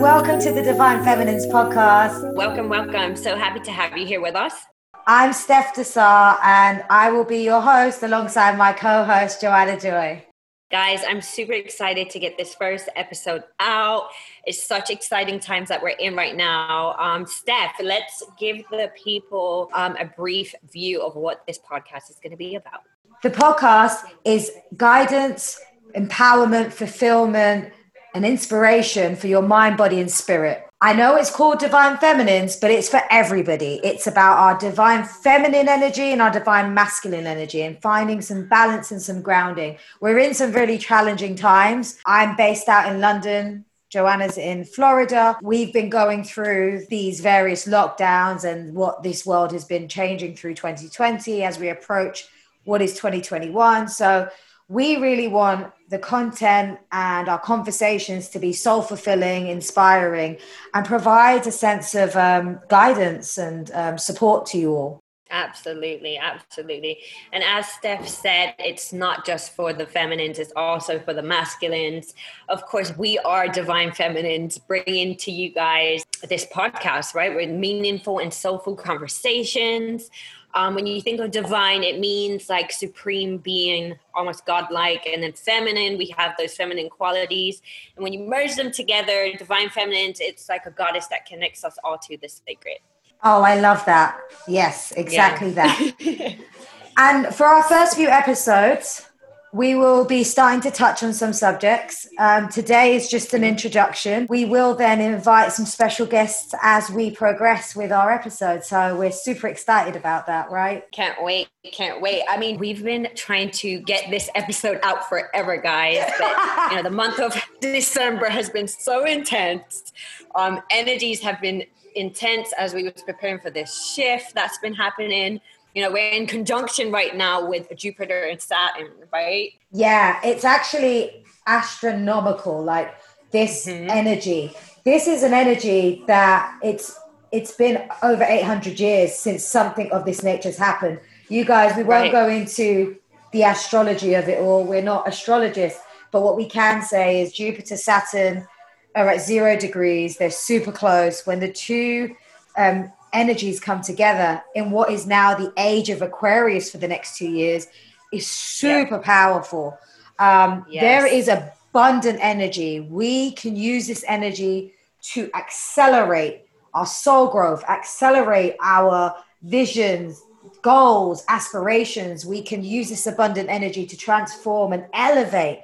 welcome to the Divine Feminines podcast. Welcome, welcome. So happy to have you here with us. I'm Steph D'Sa, and I will be your host alongside my co host, Joanna Joy. Guys, I'm super excited to get this first episode out. It's such exciting times that we're in right now. Um, Steph, let's give the people um, a brief view of what this podcast is going to be about. The podcast is guidance, empowerment, fulfillment, and inspiration for your mind, body, and spirit. I know it's called Divine Feminines, but it's for everybody. It's about our divine feminine energy and our divine masculine energy and finding some balance and some grounding. We're in some really challenging times. I'm based out in London. Joanna's in Florida. We've been going through these various lockdowns and what this world has been changing through 2020 as we approach what is 2021. So we really want the content and our conversations to be soul fulfilling, inspiring, and provide a sense of um, guidance and um, support to you all. Absolutely, absolutely. And as Steph said, it's not just for the feminines, it's also for the masculines. Of course, we are divine feminines bringing to you guys this podcast, right? With meaningful and soulful conversations um, when you think of divine, it means like supreme being, almost godlike, and then feminine. We have those feminine qualities, and when you merge them together, divine feminine, it's like a goddess that connects us all to the sacred. Oh, I love that. Yes, exactly yeah. that. and for our first few episodes, we will be starting to touch on some subjects. Um, today is just an introduction. We will then invite some special guests as we progress with our episode. So we're super excited about that, right? Can't wait. Can't wait. I mean, we've been trying to get this episode out forever, guys. But, you know, the month of December has been so intense. Um, energies have been intense as we was preparing for this shift that's been happening you know we're in conjunction right now with jupiter and saturn right? Yeah it's actually astronomical like this mm-hmm. energy. This is an energy that it's it's been over 800 years since something of this nature has happened. You guys we won't right. go into the astrology of it all. We're not astrologists. But what we can say is jupiter saturn are at zero degrees. They're super close. When the two um, energies come together in what is now the age of Aquarius for the next two years is super powerful. Um, yes. There is abundant energy. We can use this energy to accelerate our soul growth, accelerate our visions, goals, aspirations. We can use this abundant energy to transform and elevate.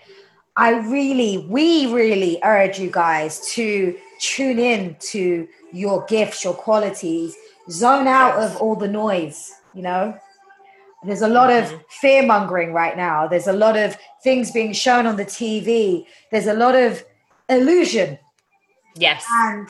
I really, we really urge you guys to tune in to your gifts, your qualities, zone out of all the noise, you know? There's a lot mm-hmm. of fear mongering right now. There's a lot of things being shown on the TV. There's a lot of illusion. Yes. And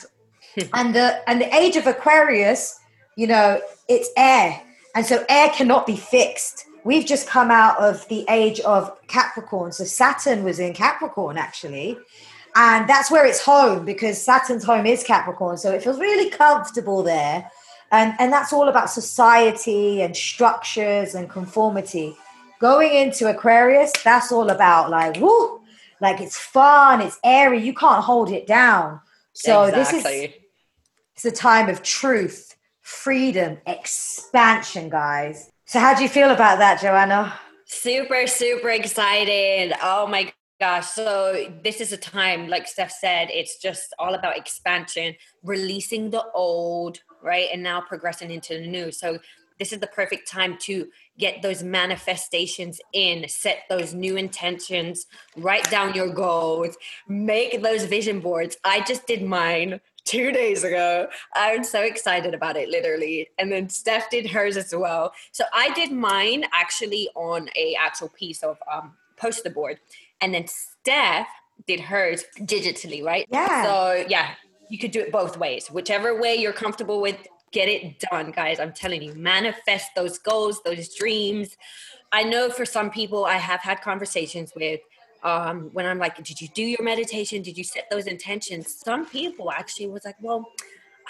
and the and the age of Aquarius, you know, it's air. And so air cannot be fixed. We've just come out of the age of Capricorn. So Saturn was in Capricorn actually. And that's where it's home because Saturn's home is Capricorn. So it feels really comfortable there. And, and that's all about society and structures and conformity. Going into Aquarius, that's all about like, woo, like it's fun, it's airy, you can't hold it down. So exactly. this is it's a time of truth, freedom, expansion, guys. So how do you feel about that, Joanna? Super, super excited. Oh my gosh. So this is a time, like Steph said, it's just all about expansion, releasing the old, right? And now progressing into the new. So this is the perfect time to get those manifestations in, set those new intentions, write down your goals, make those vision boards. I just did mine two days ago. I'm so excited about it, literally. And then Steph did hers as well. So I did mine actually on a actual piece of um, poster board, and then Steph did hers digitally, right? Yeah. So yeah, you could do it both ways. Whichever way you're comfortable with get it done, guys. I'm telling you, manifest those goals, those dreams. I know for some people, I have had conversations with um, when I'm like, did you do your meditation? Did you set those intentions? Some people actually was like, well,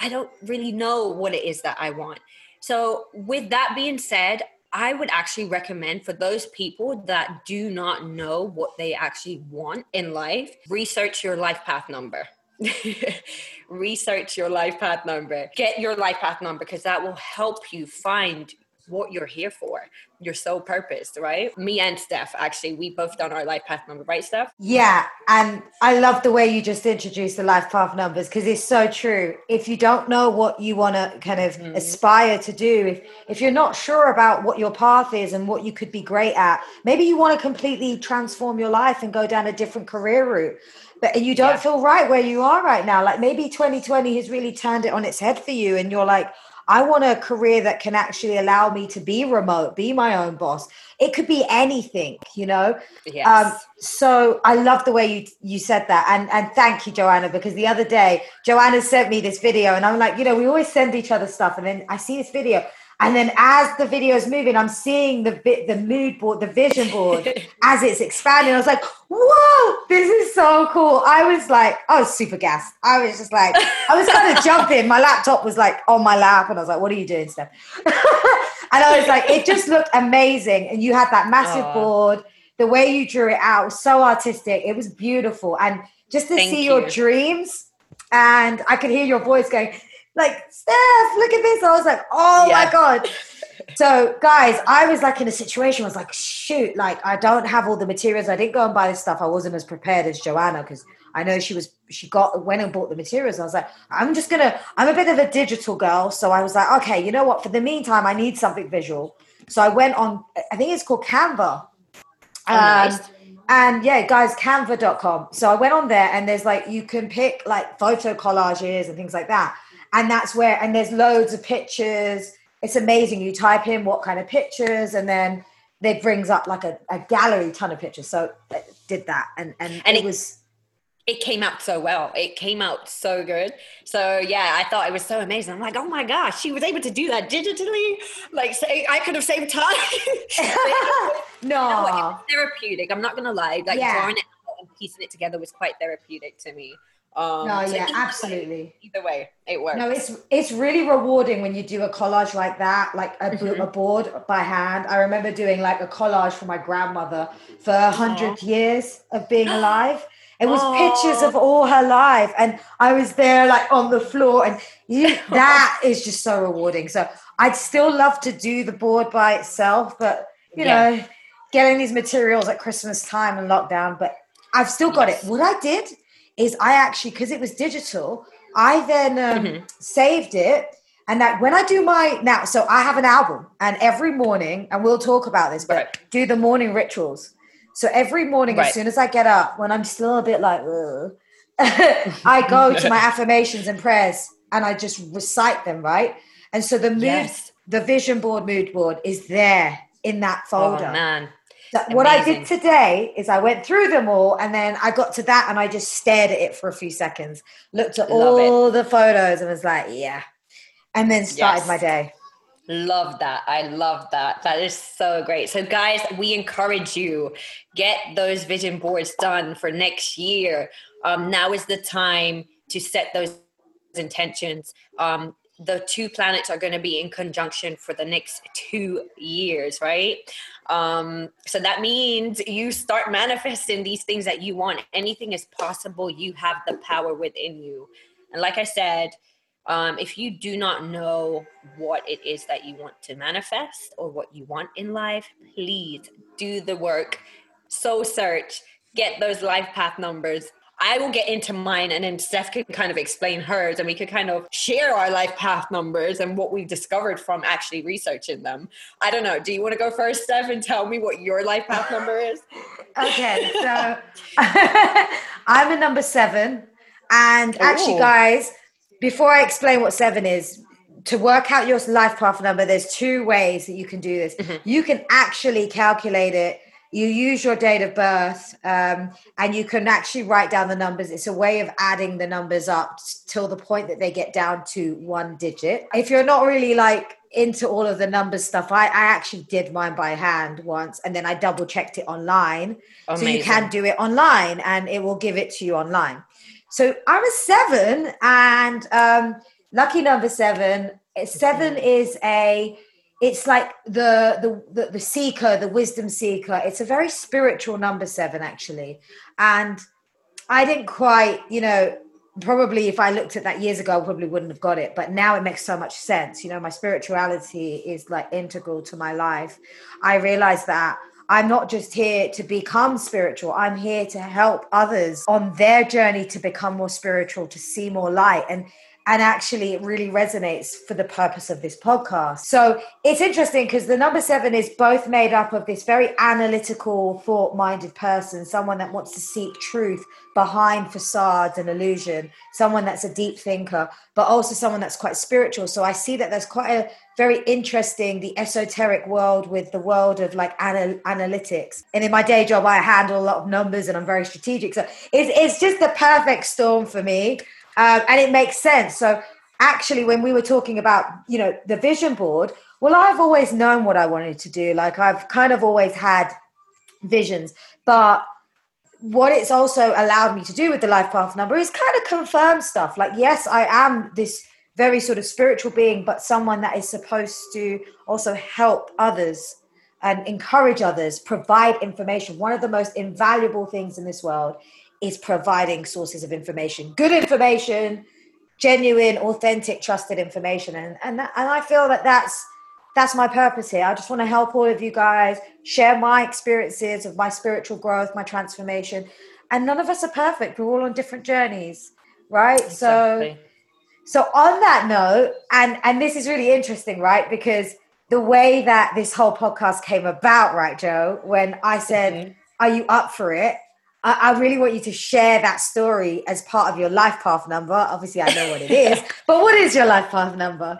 I don't really know what it is that I want. So, with that being said, I would actually recommend for those people that do not know what they actually want in life, research your life path number. research your life path number. Get your life path number because that will help you find what you're here for, your sole purpose, right? Me and Steph, actually, we both done our life path number, right, Steph? Yeah. And I love the way you just introduced the life path numbers because it's so true. If you don't know what you want to kind of mm-hmm. aspire to do, if if you're not sure about what your path is and what you could be great at, maybe you want to completely transform your life and go down a different career route. But you don't yeah. feel right where you are right now. Like maybe 2020 has really turned it on its head for you, and you're like, I want a career that can actually allow me to be remote, be my own boss. It could be anything, you know. Yes. Um, so I love the way you you said that, and and thank you, Joanna, because the other day Joanna sent me this video, and I'm like, you know, we always send each other stuff, and then I see this video, and then as the video is moving, I'm seeing the bit, the mood board, the vision board as it's expanding. I was like, whoa, this is so cool. I was like, I was super gassed. I was just like, I was kind of jumping. My laptop was like on my lap, and I was like, what are you doing, Steph? and I was like, it just looked amazing. And you had that massive Aww. board. The way you drew it out was so artistic. It was beautiful. And just to Thank see you. your dreams, and I could hear your voice going, like, Steph, look at this. I was like, oh yeah. my God. So, guys, I was like in a situation, I was like, shoot, like I don't have all the materials. I didn't go and buy this stuff. I wasn't as prepared as Joanna because I know she was, she got, went and bought the materials. I was like, I'm just gonna, I'm a bit of a digital girl. So I was like, okay, you know what? For the meantime, I need something visual. So I went on, I think it's called Canva. Oh, nice. Um, and yeah, guys, canva.com. So I went on there and there's like, you can pick like photo collages and things like that and that's where and there's loads of pictures it's amazing you type in what kind of pictures and then it brings up like a, a gallery ton of pictures so I did that and and, and it, it was it came out so well. It came out so good. So yeah, I thought it was so amazing. I'm like, oh my gosh, she was able to do that digitally. Like, say I could have saved time. no, no it therapeutic. I'm not gonna lie. Like yeah. drawing it and piecing it together was quite therapeutic to me. Um, no, so yeah, either absolutely. Way, either way, it works. No, it's it's really rewarding when you do a collage like that, like a, mm-hmm. a board by hand. I remember doing like a collage for my grandmother for a hundred years of being alive. It was Aww. pictures of all her life, and I was there like on the floor, and you, that is just so rewarding. So I'd still love to do the board by itself, but you yeah. know, getting these materials at Christmas time and lockdown. But I've still got yes. it. What I did is I actually, because it was digital, I then um, mm-hmm. saved it. And that when I do my now, so I have an album, and every morning, and we'll talk about this, but right. do the morning rituals. So every morning, right. as soon as I get up, when I'm still a bit like, I go to my affirmations and prayers and I just recite them, right? And so the mood, yes. the vision board mood board is there in that folder. Oh, man what I did today is I went through them all and then I got to that and I just stared at it for a few seconds, looked at Love all it. the photos and was like, yeah. And then started yes. my day. Love that. I love that. That is so great. So guys, we encourage you get those vision boards done for next year. Um, now is the time to set those intentions. Um, the two planets are going to be in conjunction for the next two years, right? Um, so that means you start manifesting these things that you want. Anything is possible. You have the power within you. And like I said, um, if you do not know what it is that you want to manifest or what you want in life, please do the work. So search, get those life path numbers, I will get into mine and then Steph can kind of explain hers and we could kind of share our life path numbers and what we've discovered from actually researching them. I don't know. Do you want to go first, Steph, and tell me what your life path number is? okay. So I'm a number seven. And actually, Ooh. guys, before I explain what seven is, to work out your life path number, there's two ways that you can do this. Mm-hmm. You can actually calculate it you use your date of birth um, and you can actually write down the numbers. It's a way of adding the numbers up till the point that they get down to one digit. If you're not really like into all of the numbers stuff i, I actually did mine by hand once and then i double checked it online. Amazing. so you can do it online and it will give it to you online. So i was seven and um, lucky number seven. Seven is a it's like the, the, the seeker the wisdom seeker. It's a very spiritual number seven actually. And i didn't quite you know probably if i looked at that years ago i probably wouldn't have got it. But now it makes so much sense. You know my spirituality is like integral to my life. I realize that I'm not just here to become spiritual. I'm here to help others on their journey to become more spiritual, to see more light. And and actually it really resonates for the purpose of this podcast. So it's interesting because the number seven is both made up of this very analytical, thought minded person, someone that wants to seek truth behind facades and illusion, someone that's a deep thinker, but also someone that's quite spiritual. So I see that there's quite a very interesting, the esoteric world with the world of like anal- analytics. And in my day job, I handle a lot of numbers and I'm very strategic. So it's, it's just the perfect storm for me um, and it makes sense. So actually, when we were talking about you know the vision board, well, I've always known what I wanted to do. Like I've kind of always had visions, but what it's also allowed me to do with the life path number is kind of confirm stuff. Like yes, I am this very sort of spiritual being, but someone that is supposed to also help others and encourage others, provide information. One of the most invaluable things in this world is providing sources of information, good information, genuine, authentic, trusted information, and and that, and I feel that that's that's my purpose here. I just want to help all of you guys share my experiences of my spiritual growth, my transformation, and none of us are perfect. We're all on different journeys, right? Exactly. So. So on that note, and and this is really interesting, right? Because the way that this whole podcast came about, right, Joe, when I said, mm-hmm. Are you up for it? I, I, really want you to share that story as part of your life path number. Obviously, I know what it is, but what is your life path number?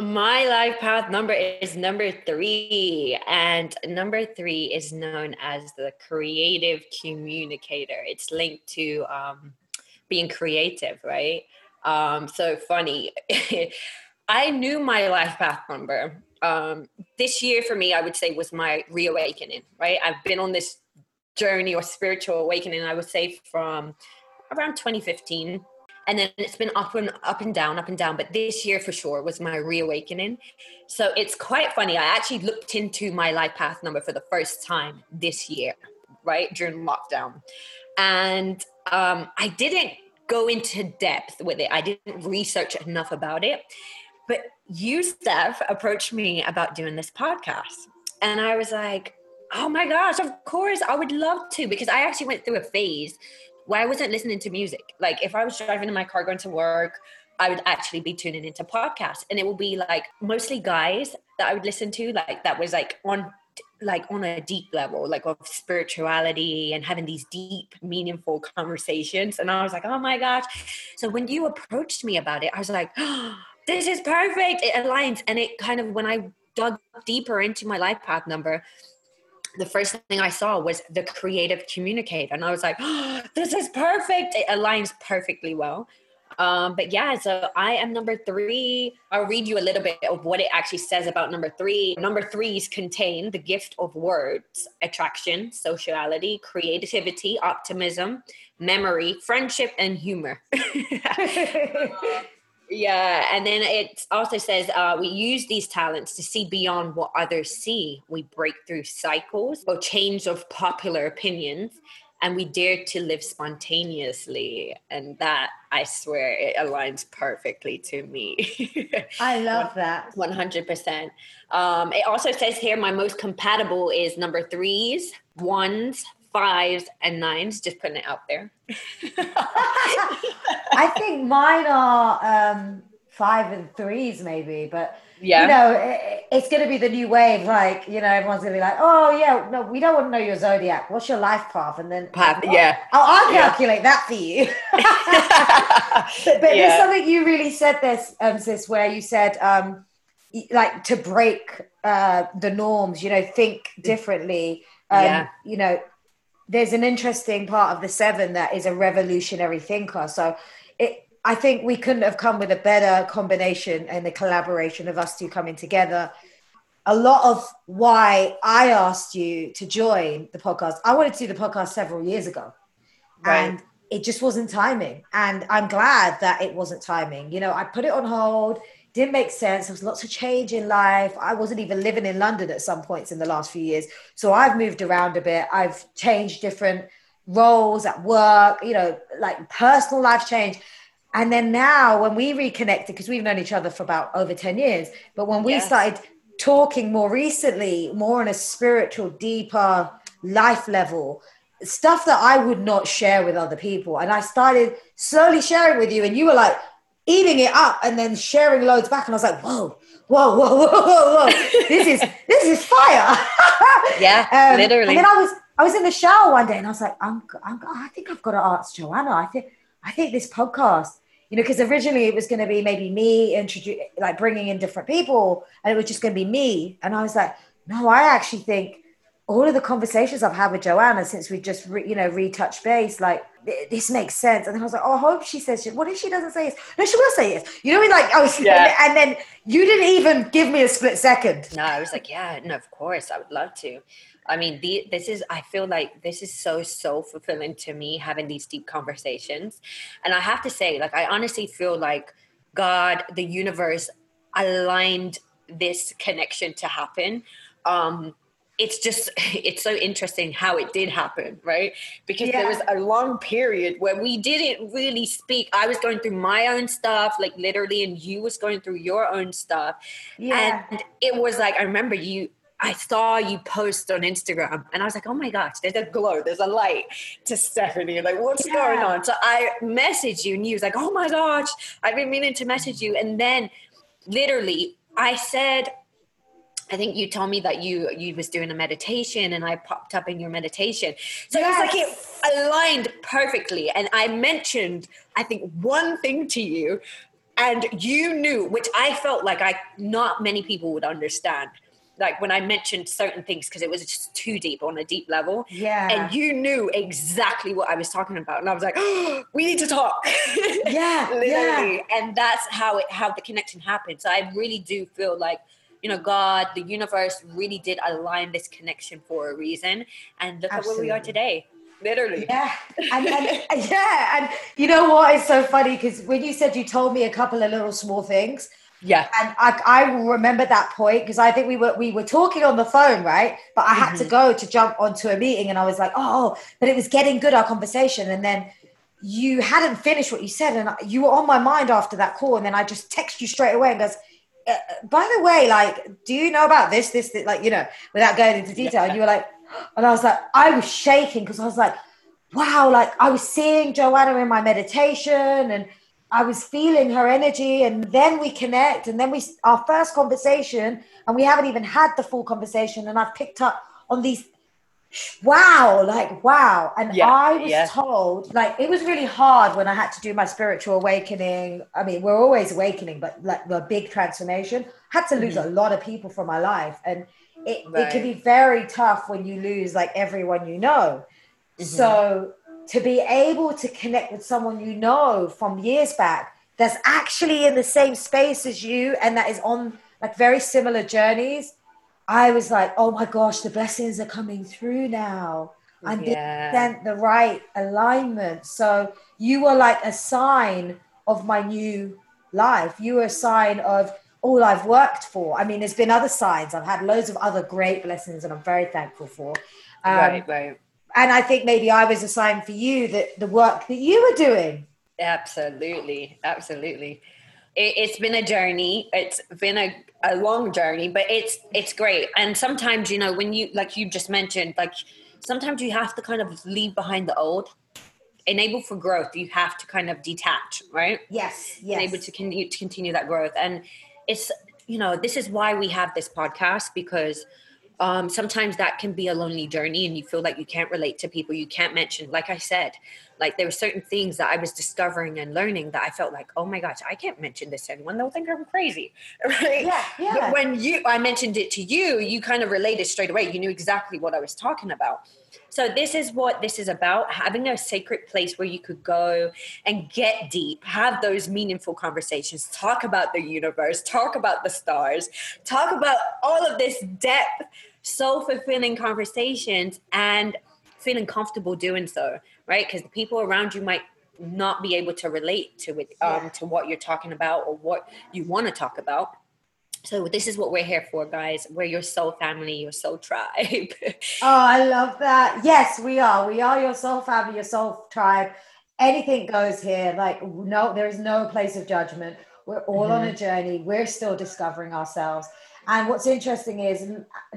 My life path number is number three, and number three is known as the creative communicator. It's linked to um, being creative, right? Um, so funny. I knew my life path number. Um, this year for me, I would say was my reawakening, right? I've been on this journey or spiritual awakening, I would say from around 2015. And then it's been up and up and down, up and down. But this year for sure was my reawakening. So it's quite funny. I actually looked into my life path number for the first time this year, right? During lockdown. And um, I didn't go into depth with it. I didn't research enough about it. But you, Steph, approached me about doing this podcast. And I was like, Oh my gosh, of course. I would love to because I actually went through a phase where I wasn't listening to music. Like if I was driving in my car going to work, I would actually be tuning into podcasts and it would be like mostly guys that I would listen to, like that was like on like on a deep level, like of spirituality and having these deep, meaningful conversations. And I was like, oh my gosh. So when you approached me about it, I was like, oh, this is perfect. It aligns. And it kind of when I dug deeper into my life path number, the first thing I saw was the creative communicator. And I was like, oh, this is perfect. It aligns perfectly well. Um, but yeah, so I am number three. I'll read you a little bit of what it actually says about number three. Number threes contain the gift of words, attraction, sociality, creativity, optimism, memory, friendship, and humor. Yeah, and then it also says uh, we use these talents to see beyond what others see. We break through cycles or change of popular opinions, and we dare to live spontaneously. And that, I swear, it aligns perfectly to me. I love that. 100%. Um, it also says here my most compatible is number threes, ones, fives and nines, just putting it out there. I think mine are um, five and threes, maybe, but yeah, you know, it, it's going to be the new wave. Like, you know, everyone's going to be like, "Oh, yeah, no, we don't want to know your zodiac. What's your life path?" And then, path, yeah, I'll, I'll calculate yeah. that for you. but, but yeah. there's something you really said this, um, sis, where you said, um, like, to break uh, the norms. You know, think differently Um, yeah. You know, there's an interesting part of the seven that is a revolutionary thinker. So it, I think we couldn't have come with a better combination and the collaboration of us two coming together. A lot of why I asked you to join the podcast, I wanted to do the podcast several years ago. Right. And it just wasn't timing. And I'm glad that it wasn't timing. You know, I put it on hold, didn't make sense. There was lots of change in life. I wasn't even living in London at some points in the last few years. So I've moved around a bit. I've changed different roles at work, you know, like personal life change. And then now when we reconnected, because we've known each other for about over 10 years, but when we yes. started talking more recently, more on a spiritual, deeper life level, stuff that I would not share with other people. And I started slowly sharing with you, and you were like eating it up and then sharing loads back. And I was like, whoa, whoa, whoa, whoa, whoa, whoa. this is this is fire. yeah, um, literally. And then I was I was in the shower one day and I was like, I'm, I'm I think I've got to ask Joanna. I think I think this podcast, you know, because originally it was going to be maybe me introduce like bringing in different people, and it was just going to be me. And I was like, no, I actually think all of the conversations I've had with Joanna since we just, re, you know, retouched base, like this makes sense. And then I was like, oh, I hope she says, what if she doesn't say yes? No, she will say yes. You know, like, I was, yeah. and then you didn't even give me a split second. No, I was like, yeah, no, of course, I would love to. I mean, the, this is, I feel like this is so, so fulfilling to me having these deep conversations. And I have to say, like, I honestly feel like God, the universe aligned this connection to happen. Um, it's just it's so interesting how it did happen right because yeah. there was a long period where we didn't really speak i was going through my own stuff like literally and you was going through your own stuff yeah. and it was like i remember you I saw you post on Instagram and I was like, oh my gosh, there's a glow, there's a light to Stephanie. Like, what's yeah. going on? So I messaged you and you was like, oh my gosh, I've been meaning to message you. And then literally I said, I think you told me that you you was doing a meditation and I popped up in your meditation. So yes. it was like it aligned perfectly. And I mentioned, I think, one thing to you, and you knew, which I felt like I not many people would understand. Like when I mentioned certain things because it was just too deep on a deep level. Yeah. And you knew exactly what I was talking about. And I was like, oh, we need to talk. Yeah. Literally. Yeah. And that's how it how the connection happened. So I really do feel like you know, God, the universe really did align this connection for a reason. And look Absolutely. at where we are today. Literally. Yeah. And, and yeah. And you know what is so funny? Because when you said you told me a couple of little small things. Yeah. And I, I remember that point because I think we were we were talking on the phone, right? But I had mm-hmm. to go to jump onto a meeting and I was like, oh, but it was getting good, our conversation. And then you hadn't finished what you said and you were on my mind after that call. And then I just text you straight away and goes, uh, by the way, like, do you know about this, this, this like, you know, without going into detail? And you were like, and I was like, I was shaking because I was like, wow, like I was seeing Joanna in my meditation and I was feeling her energy. And then we connect, and then we, our first conversation, and we haven't even had the full conversation. And I've picked up on these wow like wow and yeah, i was yeah. told like it was really hard when i had to do my spiritual awakening i mean we're always awakening but like the big transformation I had to lose mm-hmm. a lot of people from my life and it, right. it can be very tough when you lose like everyone you know mm-hmm. so to be able to connect with someone you know from years back that's actually in the same space as you and that is on like very similar journeys I was like, oh my gosh, the blessings are coming through now. I'm yeah. sent the right alignment. So you were like a sign of my new life. You were a sign of all I've worked for. I mean, there's been other signs. I've had loads of other great blessings and I'm very thankful for. Um, right, right. And I think maybe I was a sign for you that the work that you were doing. Absolutely. Absolutely it, has been a journey. It's been a, a long journey, but it's it's great. And sometimes, you know, when you like you just mentioned, like sometimes you have to kind of leave behind the old. Enable for growth, you have to kind of detach, right? Yes, yes. Able to continue to continue that growth, and it's you know this is why we have this podcast because um, sometimes that can be a lonely journey and you feel like you can't relate to people you can't mention like i said like there were certain things that I was discovering and learning that I felt like, oh my gosh, I can't mention this to anyone. They'll think I'm crazy. Right. Yeah. yeah. But when you I mentioned it to you, you kind of related straight away. You knew exactly what I was talking about. So this is what this is about having a sacred place where you could go and get deep, have those meaningful conversations, talk about the universe, talk about the stars, talk about all of this depth, so fulfilling conversations and feeling comfortable doing so, right? Because the people around you might not be able to relate to it um, to what you're talking about or what you want to talk about so this is what we're here for, guys. We're your soul family, your soul tribe. oh, I love that. Yes, we are. We are your soul family, your soul tribe. Anything goes here. Like no, there is no place of judgment. We're all mm-hmm. on a mm-hmm. journey. We're still discovering ourselves. And what's interesting is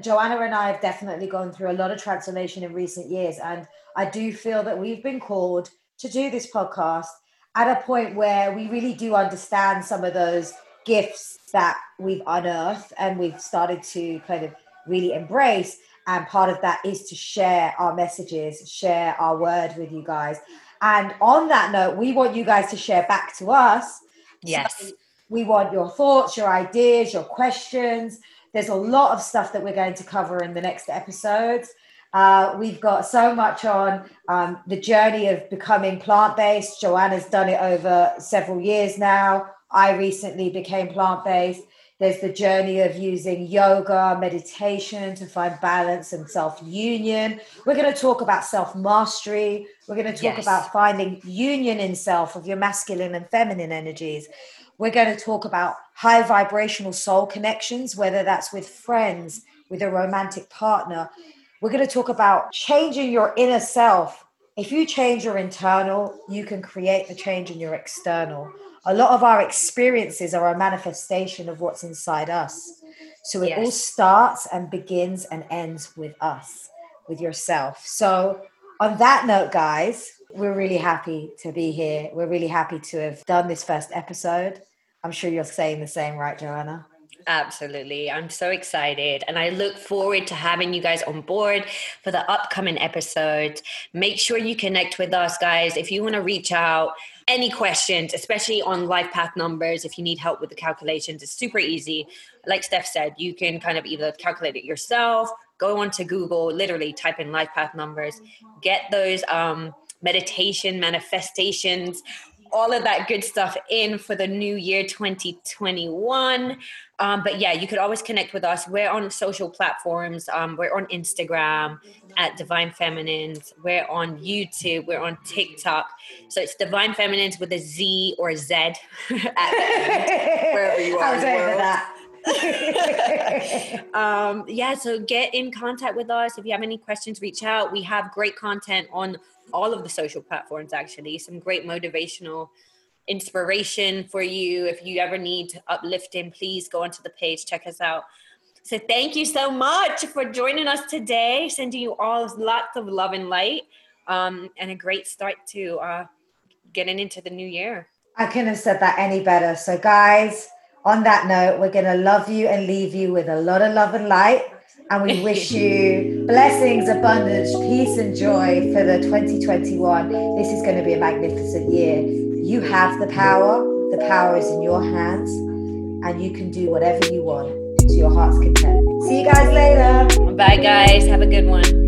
Joanna and I have definitely gone through a lot of transformation in recent years. And I do feel that we've been called to do this podcast at a point where we really do understand some of those gifts that we've unearthed and we've started to kind of really embrace. And part of that is to share our messages, share our word with you guys. And on that note, we want you guys to share back to us. Yes. So we want your thoughts, your ideas, your questions. There's a lot of stuff that we're going to cover in the next episodes. Uh, we've got so much on um, the journey of becoming plant based. Joanna's done it over several years now. I recently became plant based. There's the journey of using yoga, meditation to find balance and self union. We're going to talk about self mastery. We're going to talk yes. about finding union in self of your masculine and feminine energies. We're going to talk about high vibrational soul connections, whether that's with friends, with a romantic partner. We're going to talk about changing your inner self. If you change your internal, you can create the change in your external a lot of our experiences are a manifestation of what's inside us. So it yes. all starts and begins and ends with us, with yourself. So, on that note, guys, we're really happy to be here. We're really happy to have done this first episode. I'm sure you're saying the same, right, Joanna? Absolutely. I'm so excited. And I look forward to having you guys on board for the upcoming episodes. Make sure you connect with us, guys. If you want to reach out, any questions, especially on life path numbers, if you need help with the calculations, it's super easy. Like Steph said, you can kind of either calculate it yourself, go onto Google, literally type in life path numbers, get those um, meditation manifestations all of that good stuff in for the new year 2021. Um, but yeah, you could always connect with us. We're on social platforms. Um, we're on Instagram at Divine Feminines. We're on YouTube. We're on TikTok. So it's Divine Feminines with a Z or a Z at wherever you are. that. um, yeah, so get in contact with us. If you have any questions, reach out. We have great content on all of the social platforms actually. Some great motivational inspiration for you. If you ever need uplifting please go onto the page. Check us out. So thank you so much for joining us today sending you all lots of love and light um, and a great start to uh, getting into the new year. I couldn't have said that any better. So guys on that note we're going to love you and leave you with a lot of love and light and we wish you blessings, abundance, peace, and joy for the 2021. This is going to be a magnificent year. You have the power, the power is in your hands, and you can do whatever you want to your heart's content. See you guys later. Bye, guys. Have a good one.